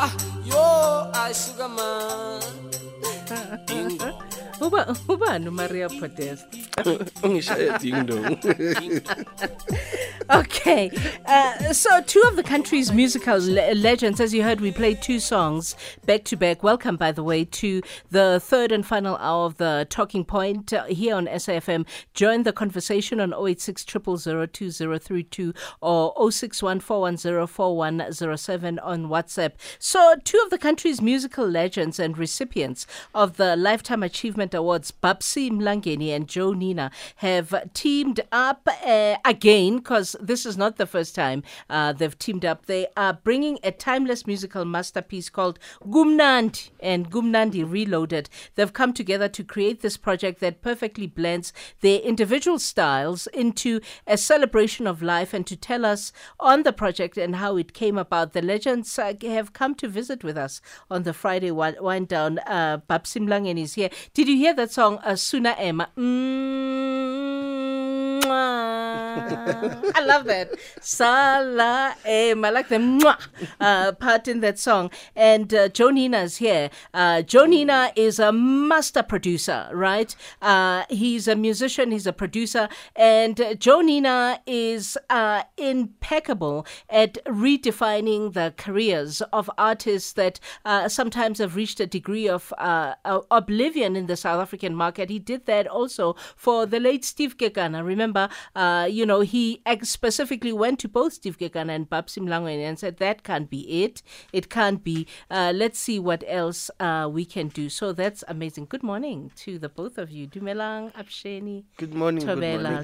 ah yo ayisuka man Uba ubani uMaria Podesta? ungishaya ding dong Okay, uh, so two of the country's musical le- legends, as you heard, we played two songs back to back. Welcome, by the way, to the third and final hour of the Talking Point uh, here on SAFM. Join the conversation on 086 2032 or 061 4107 on WhatsApp. So, two of the country's musical legends and recipients of the Lifetime Achievement Awards, Babsi Mlangeni and Joe Nina, have teamed up uh, again because this is not the first time uh, they've teamed up. They are bringing a timeless musical masterpiece called Kumnandi and Kumnandi Reloaded. They've come together to create this project that perfectly blends their individual styles into a celebration of life and to tell us on the project and how it came about. The legends uh, have come to visit with us on the Friday wi- wind down. Uh, Babsi Mlangeni is here. Did you hear that song, uh, Suna Emma? Mm. I love that. Sala Em. I like the uh, part in that song. And uh, Joe Nina's here. Uh, Joe Nina is a master producer, right? Uh, he's a musician, he's a producer. And uh, Joe Nina is uh, impeccable at redefining the careers of artists that uh, sometimes have reached a degree of uh, oblivion in the South African market. He did that also for the late Steve Kekana. Remember, uh, you know, he ex- specifically went to both Steve Kekana and Babsi Mlangeni and said, that can't be it. It can't be. Uh, let's see what else uh, we can do. So that's amazing. Good morning to the both of you. Dumelang, Absheni. good morning good Tobela, morning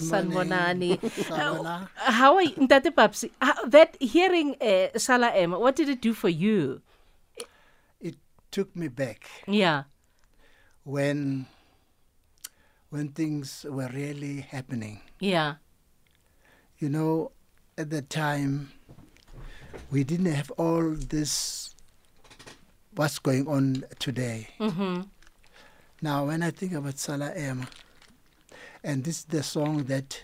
Sanbonani. Uh, How are you, Ntate Babsi? How, that hearing uh, Sala M, what did it do for you? it took me back Yeah. when when things were really happening. Yeah. You know, at the time we didn't have all this what's going on today. Mm-hmm. Now when I think about Salah Emma and this is the song that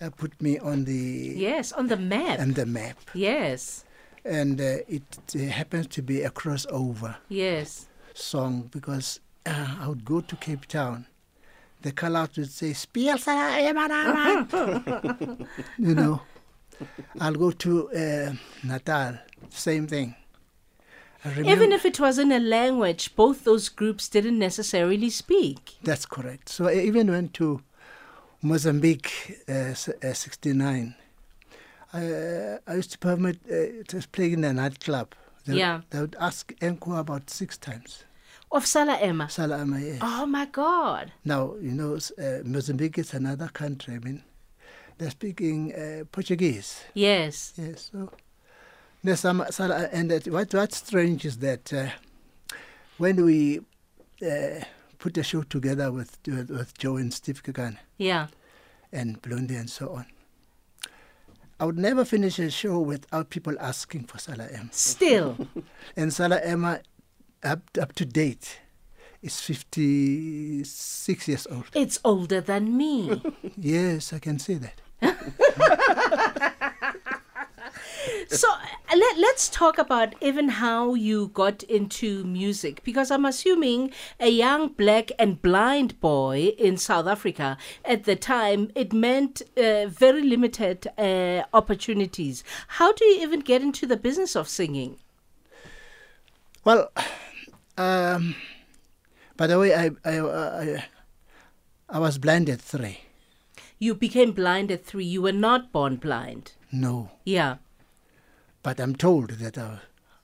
uh, put me on the Yes, on the map. on the map yes. and uh, it uh, happens to be a crossover Yes. song because uh, I would go to Cape Town. The call-out would say, "Speel Salah Emma You know, I'll go to uh, Natal, same thing. Even if it was in a language both those groups didn't necessarily speak. that's correct. So I even went to Mozambique, uh, uh, '69. I, uh, I used to permit uh, to play in a nightclub. They, Yeah. they would ask encore about six times. Of Sala Emma. Salah Emma, yes. Oh my God. Now, you know, uh, Mozambique is another country. I mean, they're speaking uh, Portuguese. Yes. Yes. So, there's some, uh, and that, what, what's strange is that uh, when we uh, put a show together with, with, with Joe and Steve Kekana Yeah. and Blondie and so on, I would never finish a show without people asking for Salah Emma. Still. And Salah Emma, up, up to date, is 56 years old. it's older than me. Yes, I can say that. So let, let's talk about even how you got into music because I'm assuming a young black and blind boy in South Africa at the time it meant uh, very limited uh, opportunities. How do you even get into the business of singing? Well, um, by the way, I, I, I, I was blind at three. You became blind at three. You were not born blind. No, Yeah. but I'm told that I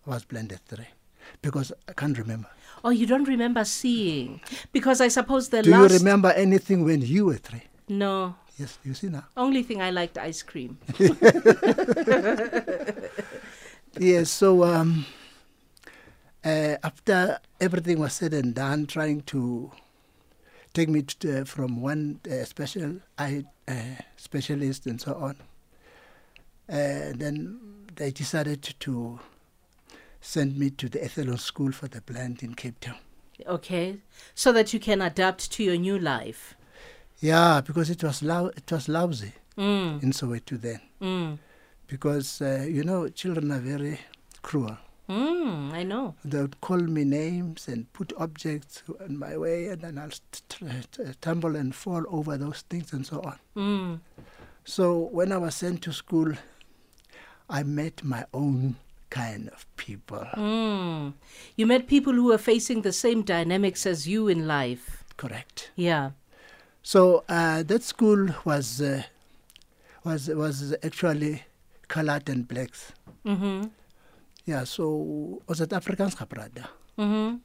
was blind at three because I can't remember. Oh, you don't remember seeing because I suppose the Do last. you remember anything when you were three? No. Yes, you see now. Only thing I liked ice cream. Yes, so um, uh, after everything was said and done, trying to take me to, uh, from one uh, special eye uh, specialist and so on, uh, then they decided to send me to the Athlone School for the Blind in Cape Town. Okay, so that you can adapt to your new life. Yeah, because it was lou- it was lousy Mm, in Soweto then. mm. Because uh, you know children are very cruel. Mm, I know. They would call me names and put objects in my way, and then I'll st- tumble and fall over those things and so on. Mm. So when I was sent to school, I met my own kind of people. Mm. You met people who were facing the same dynamics as you in life. Correct. Yeah. So uh, that school was uh, was was actually colored and blacks. Mm-hmm. Yeah. So was it Afrikaans gepraat? Mm-hmm.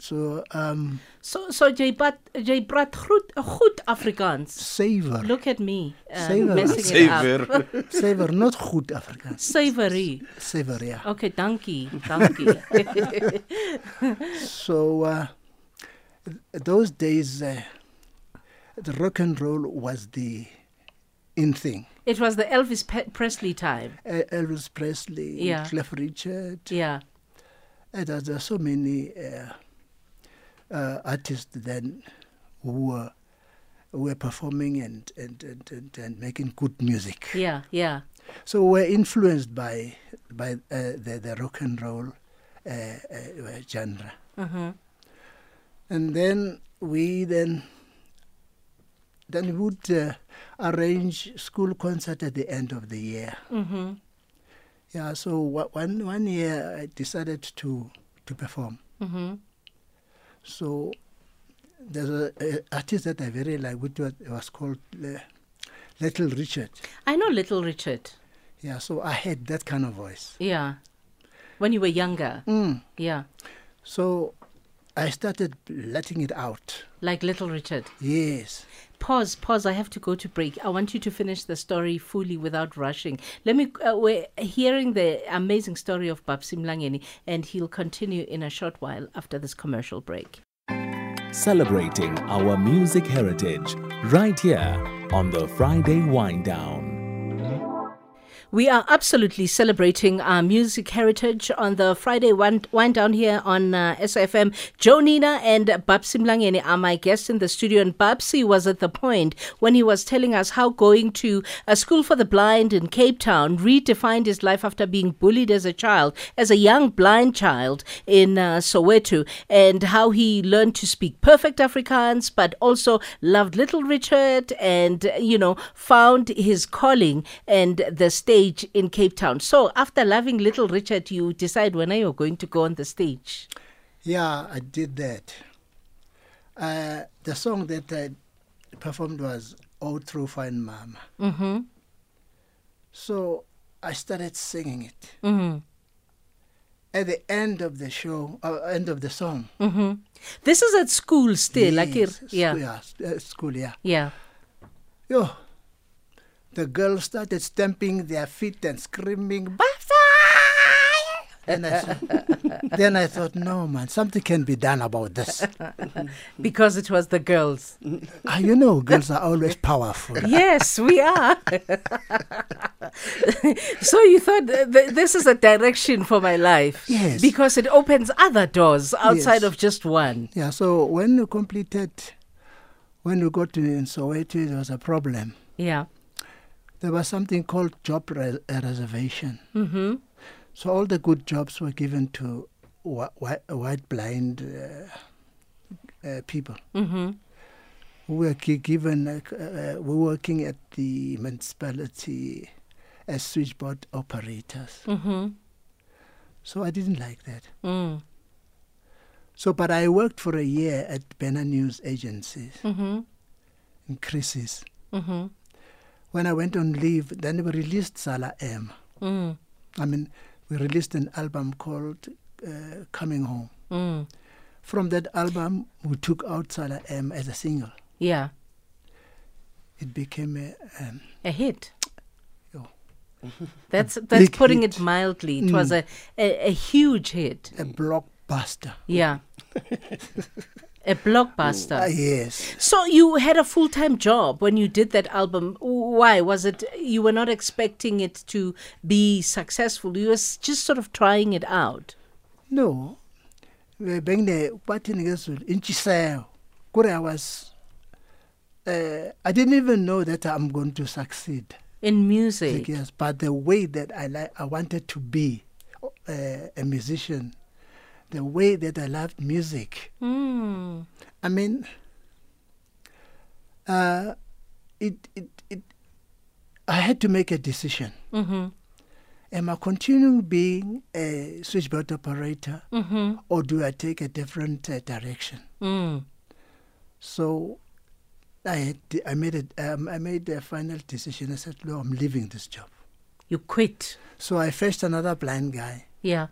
So um, So, so jy praat, jy praat goed, goed Afrikaans. savor, Look at me, uh, Savor. messing it up. Saver. savor, not goed Afrikaans. Savory. Savor, yeah. Okay, dankie, dankie. So uh, th- those days, uh, the rock and roll was the in thing. It was the Elvis Pe- Presley time. Uh, Elvis Presley, Yeah. Cliff Richard. Yeah. And there there are so many uh, uh, artists then who were, who were performing and, and, and, and, and making good music. Yeah, yeah. So we're influenced by by uh, the, the rock and roll uh, uh, genre. Mm-hmm. And then we then then we would uh, arrange school concert at the end of the year. Mm-hmm. Yeah, so one one year I decided to to perform. Mm-hmm. So there's a, a artist that I very like, which was, was called uh, Little Richard. I know Little Richard. Yeah, so I had that kind of voice. Yeah. When you were younger. Mm. Yeah. So I started letting it out. Like Little Richard. Yes. Pause, pause. I have to go to break. I want you to finish the story fully without rushing. Let me, uh, we're hearing the amazing story of Babsi Mlangeni, and he'll continue in a short while after this commercial break. Celebrating our music heritage right here on the Friday Wind Down. We are absolutely celebrating our music heritage on the Friday wind, wind down here on uh, SFM. Joe Nina and Babsi Mlangeni are my guests in the studio, and Babsi was at the point when he was telling us how going to a school for the blind in Cape Town redefined his life after being bullied as a child, as a young blind child in uh, Soweto, and how he learned to speak perfect Afrikaans, but also loved Little Richard and, you know, found his calling and the stage in Cape Town. So after loving Little Richard, you decide when are you going to go on the stage? Yeah, I did that. Uh, the song that I performed was "Oh True Fine Mama." Mm-hmm. So I started singing it. Mm-hmm. At the end of the show, uh, end of the song. Mm-hmm. This is at school still, like Yes, it, yeah, School, yeah, uh, school, yeah. yeah. Yo, the girls started stamping their feet and screaming, "Bafta!" And I, thought- then I thought, no, man, something can be done about this. Because it was the girls. Ah, you know, girls are always powerful. yes, we are. so you thought th- th- this is a direction for my life. Yes. Because it opens other doors outside Yes. of just one. Yeah, so when we completed, when we got to in Soweto, there was a problem. Yeah. There was something called job res- reservation. Mm-hmm. So all the good jobs were given to whi- whi- white blind uh, uh, people. Mm-hmm. We were gi- given, uh, uh, we were working at the municipality as switchboard operators. Mm-hmm. So I didn't like that. Mm. So, but I worked for a year at Bena News Agencies Mm-hmm. in Crisis. Mm-hmm. When I went on leave, then we released Sala M. Mm. I mean, we released an album called uh, Coming Home. Mm. From that album, we took out Sala M as a single. Yeah. It became a, um, A hit. Oh. That's that's big putting hit. it mildly. It was Mm. a, a, a huge hit. a blockbuster. Yeah. a blockbuster. Ah, yes. So you had a full time job when you did that album. Why was it? You were not expecting it to be successful. You were just sort of trying it out. No. We being there, what in Inchiseo. I was, uh, I didn't even know that I'm going to succeed. In music. Yes, but the way that I like, I wanted to be, uh, a musician, the way that I loved music. Mm. I mean, uh, it, it, it, I had to make a decision. Mm-hmm. Am I continuing being a switchboard operator Mm-hmm. or do I take a different uh, direction? Mm. So I, had, I, made it, um, I made a final decision. I said, no, I'm leaving this job. You quit. So I fetched another blind guy. Yeah.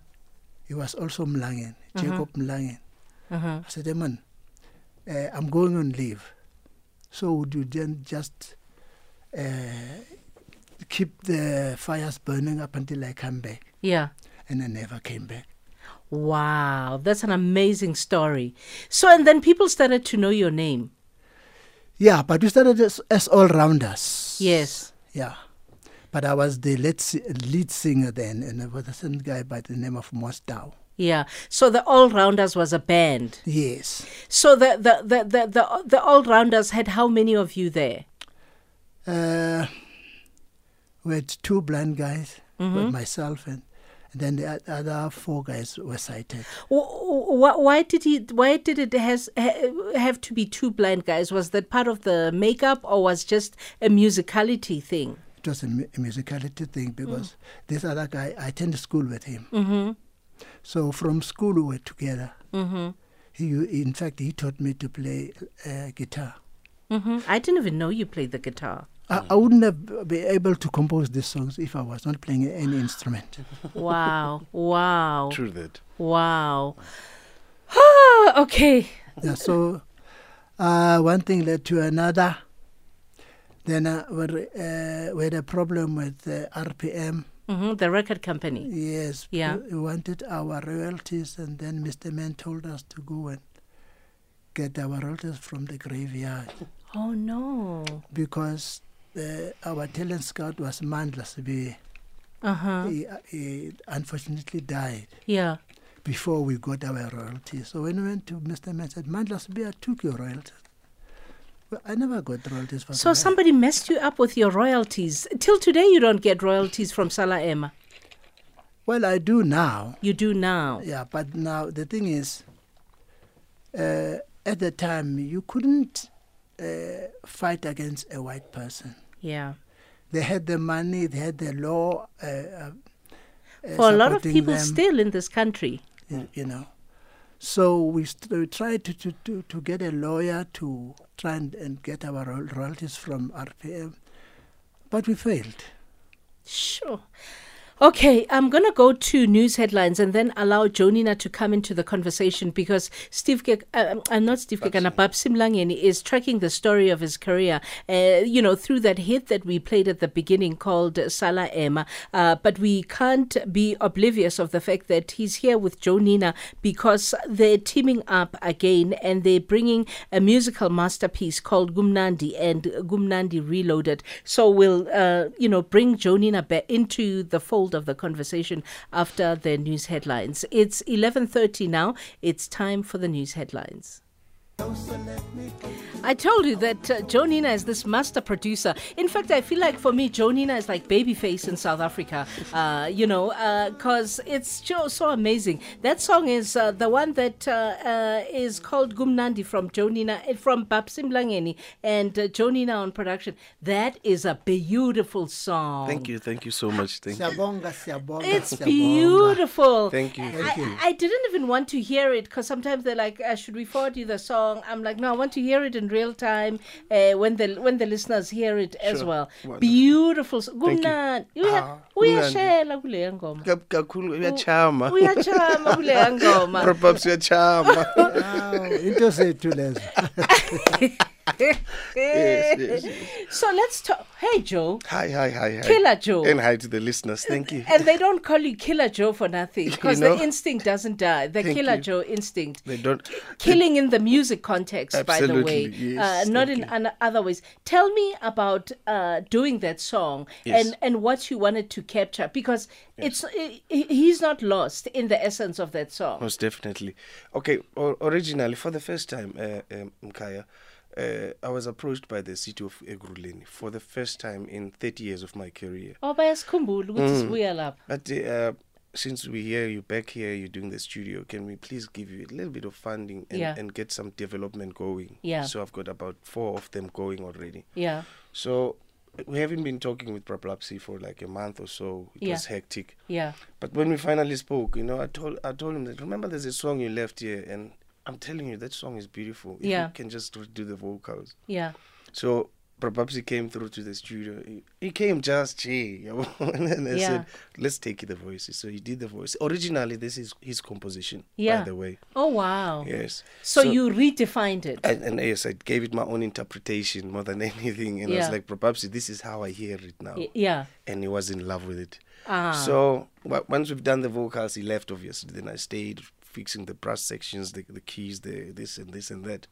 He was also Mlangen, Jacob Mlangen. Uh-huh. I said, hey, man, uh, I'm going on leave. So would you then just uh, keep the fires burning up until I come back? Yeah. And I never came back. Wow, that's an amazing story. So, and then people started to know your name. Yeah, but we started as, as all rounders. Yes. Yeah. But I was the lead, lead singer then, and there was a certain guy by the name of Mostau. Yeah. So the All Rounders was a band. Yes. So the the the the the, the All Rounders had how many of you there? Uh, we had two blind guys, with myself, and, and then the other four guys were sighted. Why, why did he? Why did it has have to be two blind guys? Was that part of the makeup, or was just a musicality thing? It was a, mu- musicality thing because this other guy, I attended school with him. Mm-hmm. So from school we were together. Mm-hmm. He, in fact, he taught me to play uh, guitar. Mm-hmm. I didn't even know you played the guitar. I, I wouldn't have been able to compose these songs if I was not playing any instrument. Wow! wow! True that. Wow! Okay. yeah, so uh, one thing led to another. Then uh, we, uh, we had a problem with uh, RPM. hmm The record company. Yes, Yeah. we wanted our royalties, and then Mr. Man told us to go and get our royalties from the graveyard Oh no! because uh, our talent scout was Mandla Sibi. Uh huh. He, uh, he unfortunately died Yeah. before we got our royalties. So when we went to Mr. Man, said, Mandla Sibi, I took your royalties. Well, I never got royalties for So somebody messed you up with your royalties. Till today, you don't get royalties from Salah Emma. Well, I do now. You do now. Yeah, but now the thing is, uh, at the time you couldn't uh, fight against a white person. Yeah. They had the money, they had the law. Uh, uh, For a lot of people them, still in this country. y- you know. So we, we tried to, to, to, to get a lawyer to try and, and get our royalties from RPM, but we failed. Sure. Okay, I'm going to go to news headlines and then allow Joe Nina to come into the conversation because Steve, Ke- uh, uh, not Steve Kekana, Babsi Mlangeni is tracking the story of his career, uh, you know, through that hit that we played at the beginning called Sala Emma. Uh, but we can't be oblivious of the fact that he's here with Joe Nina because they're teaming up again and they're bringing a musical masterpiece called Kumnandi and Kumnandi Reloaded. So we'll, uh, you know, bring Joe Nina back into the fold of the conversation after the news headlines. It's 11:30 now. It's time for the news headlines. I told you that uh, Joe Nina is this master producer. In fact, I feel like for me, Joe Nina is like babyface in South Africa. Uh, you know, because it's so, so amazing. That song is uh, the one that uh, uh, is called Kumnandi from Joe Nina, uh, from Babsi Mlangeni and uh, Joe Nina on production. That is a beautiful song. Thank you, thank you so much. Thank you. Siyabonga, siyabonga, It's siyabonga. beautiful. Thank you. I, I, I didn't even want to hear it because sometimes they're like, uh, "Should we forward you the song?" I'm like, "No, I want to hear it in real time uh, when the when the listeners hear it as Sure. well." Wonderful. Beautiful. s- Thank you. Kumnandi. Uya- Ah, Uyashela kuleya ngoma. Kakhulu uyachama Uyachama kuleya ngoma. probably uyachama into zethu lezo. yes, yes, yes. So let's talk. Hey, Joe. hi hi hi hi Killer Joe. and hi to the listeners thank you And they don't call you Killer Joe for nothing because know? the instinct doesn't die. The Thank Killer you. Joe instinct. they don't killing in the music context, by the way, Absolutely, uh, not in an- other ways. Tell me about uh, doing that song Yes. and, and what you wanted to capture because it's i i- he's not lost in the essence of that song. Most definitely. Okay, originally, for the first time, uh, um, Mkaya, uh, I was approached by the city of Ekurhuleni for the first time in 30 years of my career. Oh, bayasikhumbula ukuthi sibuya lapha. But uh, since we hear you back here, you're doing the studio, can we please give you a little bit of funding and, Yeah. and get some development going? Yeah. So I've got about four of them going already. Yeah. So we haven't been talking with Bra Babsi for like a month or so. It Yeah. was hectic. Yeah. But when we finally spoke, you know, I told I told him that remember there's a song you left here and I'm telling you that song is beautiful. If Yeah. you can just do the vocals. Yeah. So Bra Babsi came through to the studio. He, he came just you and then I Yeah. said, "Let's take the voices." So he did the voice. Originally, this is his composition. Yeah. By the way, Oh wow. yes. So, you redefined it. and, and yes, I gave it my own interpretation more than anything, and I was like, "Bra Babsi, this is how I hear it now." Y- yeah. And he was in love with it. Ah. So once we've done the vocals, he left. Obviously, then I stayed fixing the brass sections, the, the keys, the this and this and that.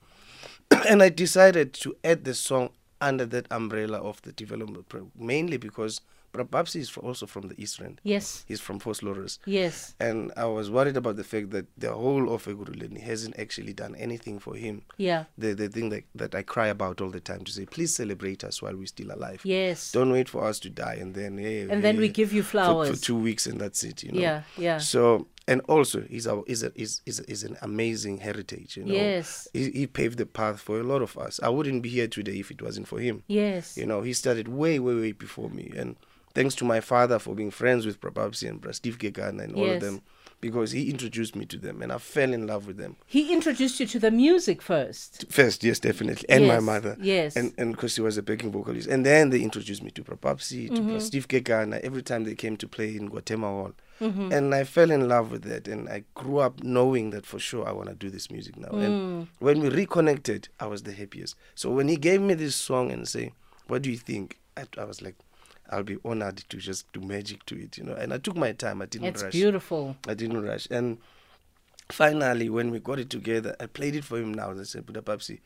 and I decided to add the song under that umbrella of the development, pro- mainly because Bra Babsi is also from the East End. Yes. He's from Vosloorus. Yes. And I was worried about the fact that the whole of Ekurhuleni hasn't actually done anything for him. Yeah. The the thing that, that I cry about all the time to say, please celebrate us while we're still alive. Yes. Don't wait for us to die and then hey, And then we give you for- flowers. for, two weeks and that's it. You know. Yeah, yeah. So and also he's our is a is is, is an amazing heritage. You know. Yes. He, he paved the path for a lot of us. I wouldn't be here today if it wasn't for him. Yes. You know, he started way, way, way before me. And thanks to my father for being friends with Bra Babsi and Steve Kekana and all Yes. of them, because he introduced me to them and I fell in love with them. He introduced you to the music first. First, yes, definitely. And my mother. yes. And and because he was a backing vocalist. And then they introduced me to Bra Babsi, to Mm-hmm. Steve Kekana, every time they came to play in Guatemala Hall. Mm-hmm. And I fell in love with that. And I grew up knowing that for sure I want to do this music now. Mm. And when we reconnected, I was the happiest. So when he gave me this song and say, What do you think? I, I was like, I'll be honored to just do magic to it, you know. And I took my time. I didn't It's rush. beautiful. I didn't rush. And finally, when we got it together, I played it for him now. And I said, Buddha Papsi,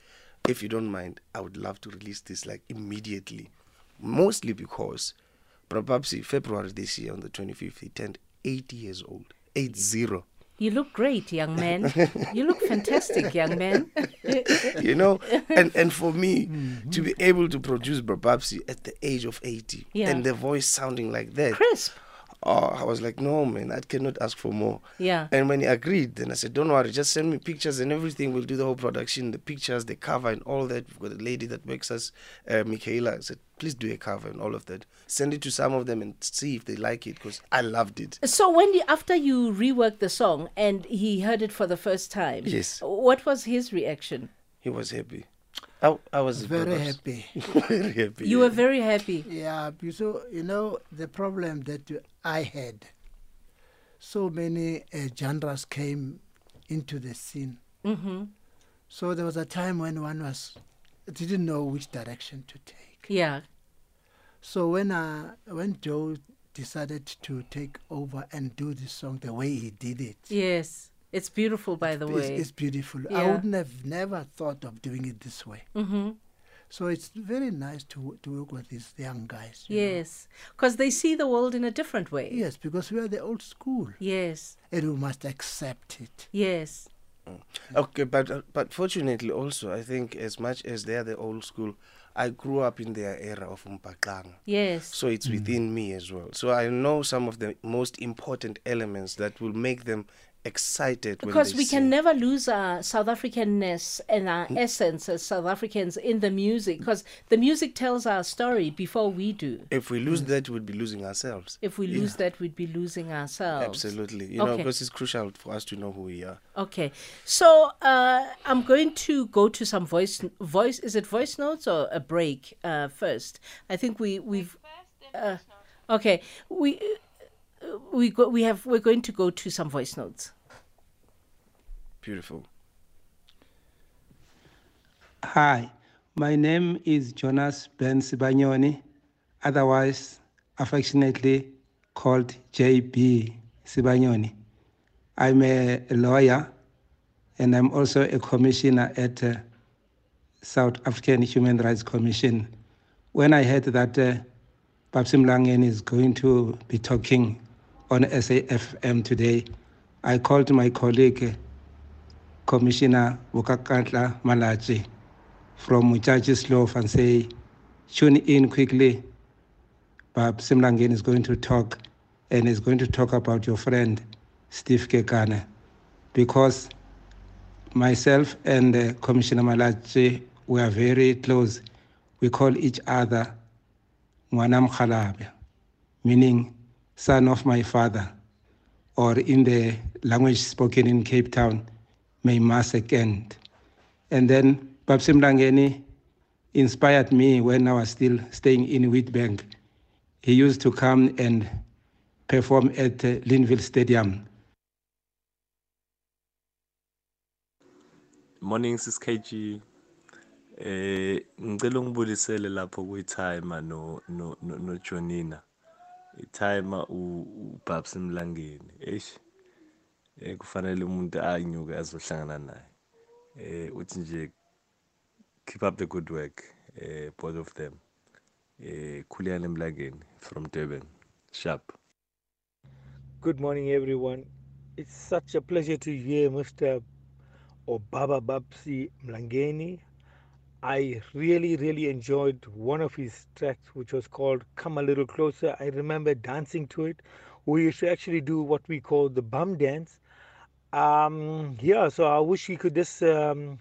if you don't mind, I would love to release this like immediately. Mostly because Bra Babsi, February this year on the 25th, he turned 80 years old. 80. You look great, young man. you look fantastic, young man. you know and and for me to be able to produce Bra Babsi at the age of 80 Yeah. and the voice sounding like that Crisp. Oh, I was like, no, man, I cannot ask for more. Yeah. And when he agreed, then I said, don't worry, just send me pictures and everything. We'll do the whole production, the pictures, the cover, and all that. We've got a lady that makes us, uh, Michaela. I said, please do a cover and all of that. Send it to some of them and see if they like it because I loved it. So when you after you reworked the song and he heard it for the first time, Yes. what was his reaction? He was happy. I, I was Very perhaps- happy. very happy. You were very happy. Yeah, you- so you know the problem that I had. So many uh, genres came into the scene. hmm So there was a time when one was didn't know which direction to take. Yeah. So when uh, when Joe decided to take over and do this song the way he did it, Yes. It's beautiful, by the it's, way. it's beautiful. I wouldn't have never thought of doing it this way. hmm So it's very nice to to work with these young guys. you. Yes. Because they see the world in a different way. Yes, because we are the old school, Yes. and we must accept it. Yes. Okay, but uh, but fortunately also, I think as much as they are the old school, I grew up in their era of mbaqanga. Yes. So it's within me as well. So I know some of the most important elements that will make them excited when Because they we sing. can never lose our South Africanness and our essence as South Africans in the music. Because the music tells our story before we do. If we lose that, we'd be losing ourselves. If we lose that, we'd be losing ourselves. Absolutely. You know, because it's crucial for us to know who we are. Okay, so uh, I'm going to go to some voice voice. Is it voice notes or a break uh, first? I think we we've. Uh, okay, we uh, we go, we have we're going to go to some voice notes. Beautiful. Hi, my name is Jonas Ben Sibanyoni, otherwise affectionately called JB Sibanyoni. I'm a lawyer and I'm also a commissioner at uh, South African Human Rights Commission. When I heard that uh, Babsi Mlangeni is going to be talking on SAFM today, I called my colleague, Commissioner Bukakantla Malachi from Muchachi's Law and say, tune in quickly. Bob Simlangen is going to talk and is going to talk about your friend Steve Kekana because myself and uh, Commissioner Malachi we are very close. We call each other Mwanam Khalabe, meaning son of my father, or in the language spoken in Cape Town, may Masekend. And then Babsi Mlangeni inspired me when I was still staying in Wheatbank. He used to come and perform at uh, Linville Stadium. Morning sis KG. Eh ngicela ungibulisele lapho kuyitime no no no Joe Nina. Itime uBabs Mlangeni. Eish. Eh kufanele umuntu anyuke azohlangana naye. Eh uthi nje keep up the good work eh both of them. Eh Khuliyane Mlangeni from Durban. Sharp. Good morning, everyone. It's such a pleasure to hear Mr. Obaba Babsi Mlangeni. I really, really enjoyed one of his tracks, which was called Come a Little Closer. I remember dancing to it. We used to actually do what we call the bum dance. Um, yeah, so I wish he could just um,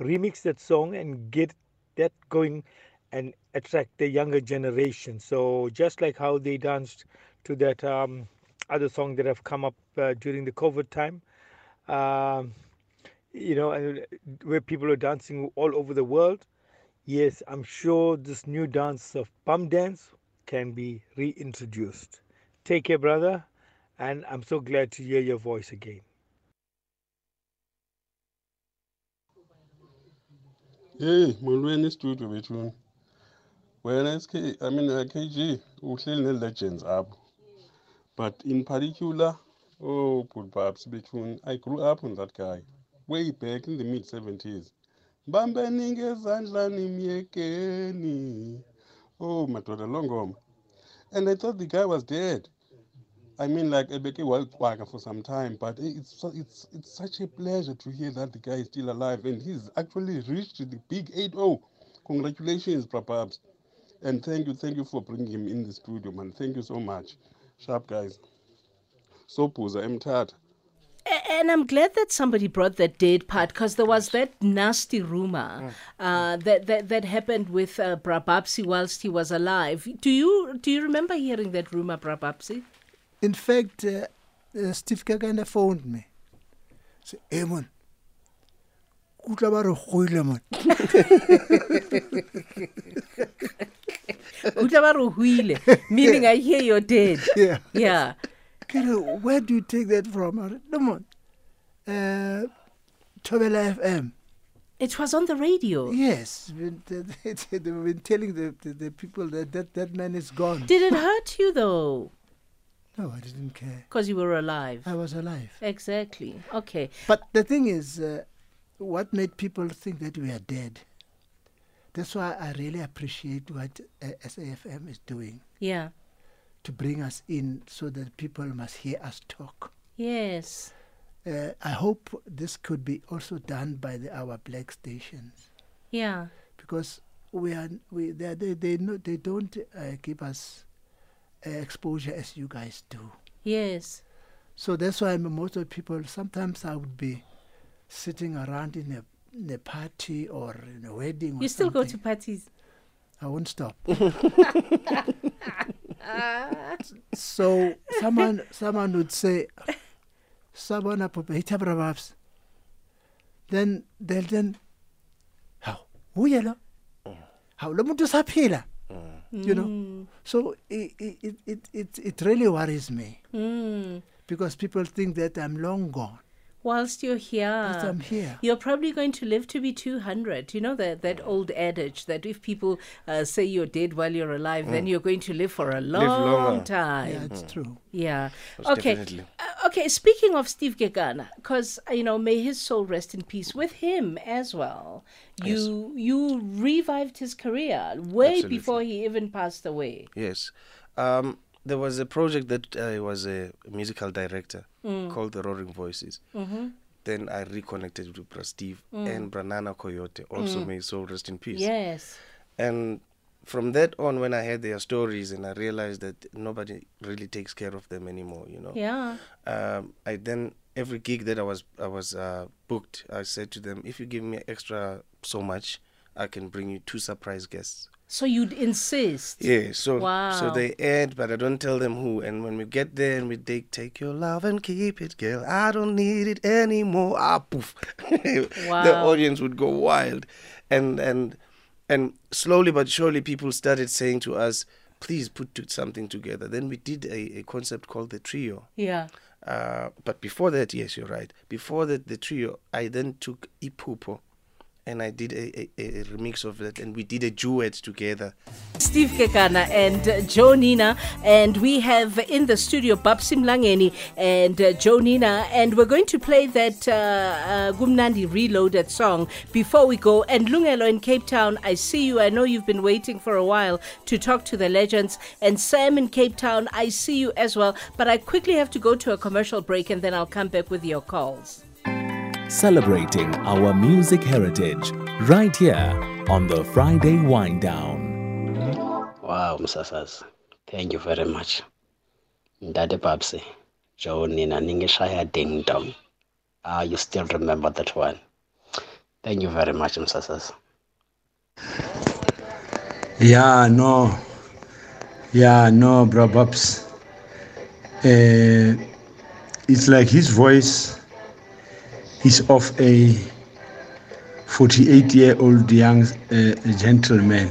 remix that song and get that going and attract the younger generation. So just like how they danced to that um, other song that have come up uh, during the COVID time, um, you know, and where people are dancing all over the world. Yes, I'm sure this new dance of bum dance can be reintroduced. Take care, brother, and I'm so glad to hear your voice again. Hey, molweni studio bethuni. Wena SK, I mean uh, KG, uhleli ne-legends apho. But in particular, oh, Pulpabs bethuni, I grew up on that guy. Way back in the mid-70s. Bambeni ngezandla nimyekeni. Oh, madoda longoma. And I thought the guy was dead. I mean, like Ebeke Wildquaka for some time, but it's it's it's such a pleasure to hear that the guy is still alive and he's actually reached the big 8-0. Congratulations, Bra Babs. And thank you, thank you for bringing him in the studio, man. Thank you so much. Sharp guys. So Puza Mtata. A- And I'm glad that somebody brought that dead part because there was that nasty rumor uh, that, that that happened with uh, Bra Babsi whilst he was alive. Do you do you remember hearing that rumor, Bra Babsi? In fact, uh, uh, Steve Kekana phoned me. Say, hey man, kutla ba re goile man. Uta ba re o Meaning, I hear you're dead. Yeah. Yeah. Ke re, Where do you take that from? Said, No. Uh, Thobela FM. It was on the radio. Yes, they- they- they've been telling the, the, the people that, that that man is gone. Did it hurt you though? No, I didn't care. Because you were alive. I was alive. Exactly. Okay. But the thing is, uh, what made people think that we are dead? That's why I really appreciate what uh, SAFM is doing Yeah. to bring us in so that people must hear us talk. Yes. Uh, I hope this could be also done by the, our black stations Yeah. because we are we they they they, no, they don't uh, give us uh, exposure as you guys do. Yes. So that's why most of the people, sometimes I would be sitting around in a, in a party or in a wedding. Or You still go to parties. I won't stop. so someone someone would say, Sabana Papa, Hitabrababs. Then they'll then, how? Who yellow? How? Lamuntu saphila. You know? So it, it, it, it, it really worries me Mm. because people think that I'm long gone. Whilst you're here, That I'm here. you're probably going to live to be 200. You know that, that old adage that if people uh, say you're dead while you're alive, then you're going to live for a long longer. time. Yeah, it's true. Yeah. Most okay. definitely. Uh, okay. Speaking of Steve Kekana, because you know, may his soul rest in peace. With him as well, you you revived his career way Absolutely. before he even passed away. Yes. Um, there was a project that I was a musical director Mm. called The Roaring Voices. Mm-hmm. Then I reconnected with Bra Steve and Bra Nana Coyote, also may his soul rest in peace. Yes. And from that on, when I heard their stories and I realized that nobody really takes care of them anymore, you know. Yeah. Um, I then every gig that I was I was uh, booked, I said to them, if you give me extra so much, I can bring you two surprise guests. So you'd insist. Yeah, so Wow. so they add, but I don't tell them who. And when we get there and we take take your love and keep it, girl. I don't need it anymore. Ah, poof. wow. the audience would go wild, and and and slowly but surely people started saying to us, "Please put something together." Then we did a, a concept called the trio. Yeah. Uh, but before that, yes, you're right. Before that, the trio, I then took Ipupo, and I did a, a, a remix of that, and we did a duet together. Steve Kekana and Joe Nina, and we have in the studio Babsi Mlangeni and uh, Joe Nina, and we're going to play that uh, uh, Kumnandi Reloaded song before we go. And Lungelo in Cape Town, I see you. I know you've been waiting for a while to talk to the legends. And Sam in Cape Town, I see you as well. But I quickly have to go to a commercial break, and then I'll come back with your calls. Celebrating our music heritage right here on the Friday Wind Down. Wow, Msasas. Thank you very much. Ndade Babsi, Joe Nina Ningishaya Ding Dong. Ah, you still remember that one. Thank you very much, Msasas. Yeah, no. Yeah, no, bro, Babs. Uh, it's like his voice is of a 48 year old young uh, gentleman.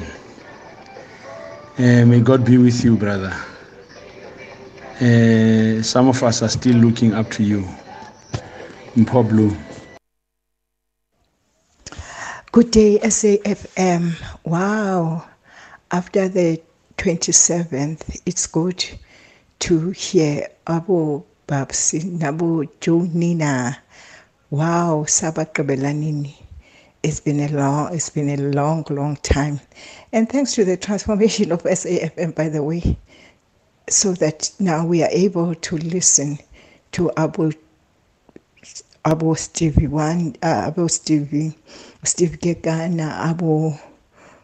Uh, may God be with you, brother. Uh, some of us are still looking up to you. Mpoblu. Good day, SAFM. Wow. After the 27th, it's good to hear Abu Babsi, Nabu Joe Nina. Wow, Sabakabelanini. It's been a long, it's been a long, long time. And thanks to the transformation of SAFM, by the way, so that now we are able to listen to Abu Abu Stevie One, uh, Abu Stevie, Steve Kekana, Abu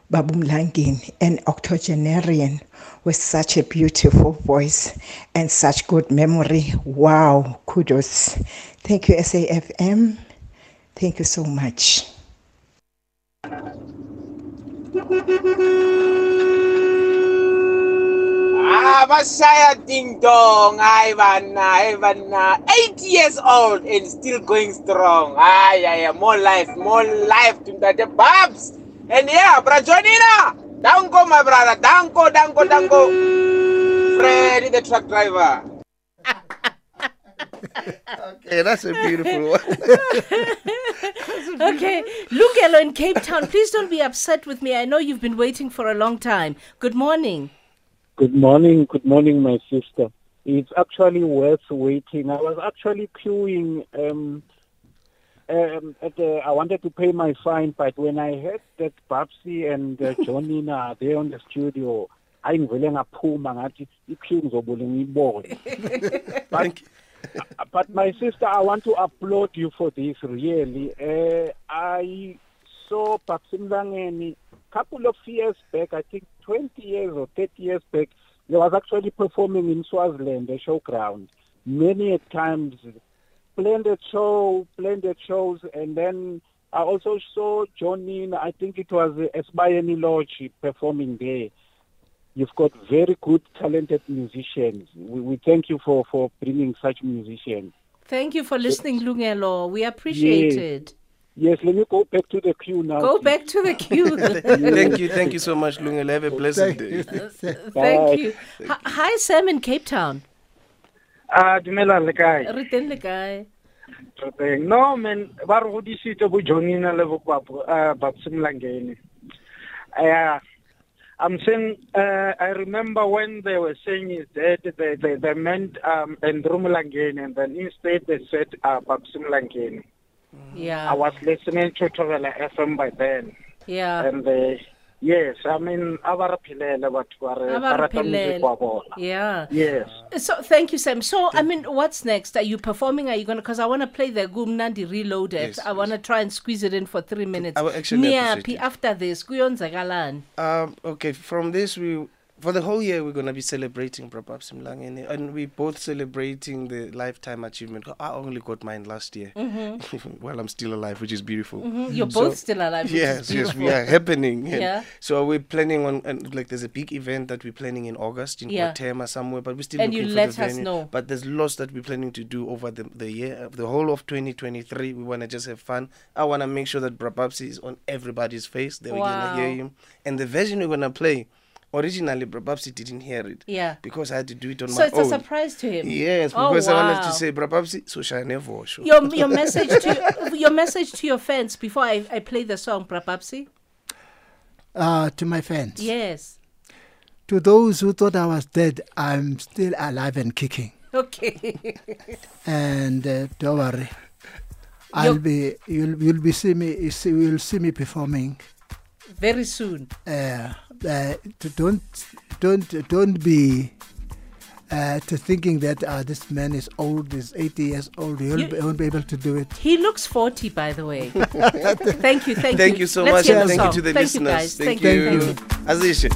Babu Mlangin, an octogenarian with such a beautiful voice and such good memory. Wow, kudos. Thank you, SAFM. Thank you so much. Ah, Messiah Ding Dong. Hi, Vanna. Eight years old and still going strong. Ah, yeah, yeah. More life, more life to the Babs. And yeah, Brajonina. Down go, my brother. Down go, down go, down go. Freddy, the truck driver. Okay, that's a beautiful one. okay, Lungelo in Cape Town, please don't be upset with me. I know you've been waiting for a long time. Good morning. Good morning, good morning, my sister. It's actually worth waiting. I was actually queuing. Um, um, at the, I wanted to pay my fine, but when I heard that Babsi and uh, Joe Nina are there on the studio, hayi ngivele ngaphuma ngathi iqueue ngizobule ngiyibone. But, but my sister, I want to applaud you for this. Really, uh, I saw Babsi Mlangeni couple of years back. I think 20 years or 30 years back. He was actually performing in Swaziland, the showground, many a times. Splendid show, splendid shows, and then I also saw Johnny. I think it was Esbayeni Lodge performing there. You've got very good, talented musicians. We, we thank you for, for bringing such musicians. Thank you for listening, Lungelo. We appreciate Yes. it. Yes, let me go back to the queue now. Go please. back to the queue. thank you, thank you so much, Lungel. Have a blessed day. Thank you. Hi, hi, Sam in Cape Town. Dumela le kae? Re teng le kae? Re teng. No man, ba re godisitse bo Joe Nina le bo Kwapo, uh, Babsi I'm saying, uh, I remember when they were saying is dead, they, they, they meant um, Andrew Mlangeni, and then instead they said uh, Babsi Mlangeni. Yeah. I was listening to Thobela FM by then. Yeah. And they, yes i mean a ba re phelele batho ba re A ba ba re rata music wa bona Yeah. yes So thank you, Sam. So I mean, what's next? Are you performing? Are you gonna? Because I want to play the Kumnandi Reloaded. Yes, I want to try and squeeze it in for three minutes. I will actually appreciate Niaphi after this. Kuyonzakalani? Um, okay, from this we for the whole year we're gonna be celebrating Bra Babs Mlangeni and we're both celebrating the lifetime achievement. I only got mine last year. Mhm. While I'm still alive, which is beautiful. Mhm, you're both still alive, Yes, yes, we are happening. and Yeah. So we're planning on and like there's a big event that we're planning in August in Yeah. Somewhere, but we're still And looking you for let the us venue. know. But there's lots that we're planning to do over the the year, the whole of 2023. We want to just have fun. I want to make sure that Bra Babsi is on everybody's face. That we're gonna hear Wow. him, and the version we're gonna play. Originally, Bra Babsi didn't hear it. Yeah. Because I had to do it on So my own. So it's a surprise to him. Yes, Oh, because I wanted to say Bra Babsi, so shall never show. Your your message to your message to your fans before I, I play the song, Bra Babsi. Uh, to my fans. Yes. To those who thought I was dead, I'm still alive and kicking. Okay. And uh, don't worry, I'll You're- be you'll you'll be see me you see, you'll see me performing. Very soon. Uh, uh, to don't don't don't be. Uh, to thinking that uh, this man is old, is 80 years old, he You- won't, be, won't be able to do it. He looks 40, by the way. thank you, thank, Thank you. you so Let's much, hear and the thank you to the thank listeners. You guys. Thank, Thank you. you. Azisha.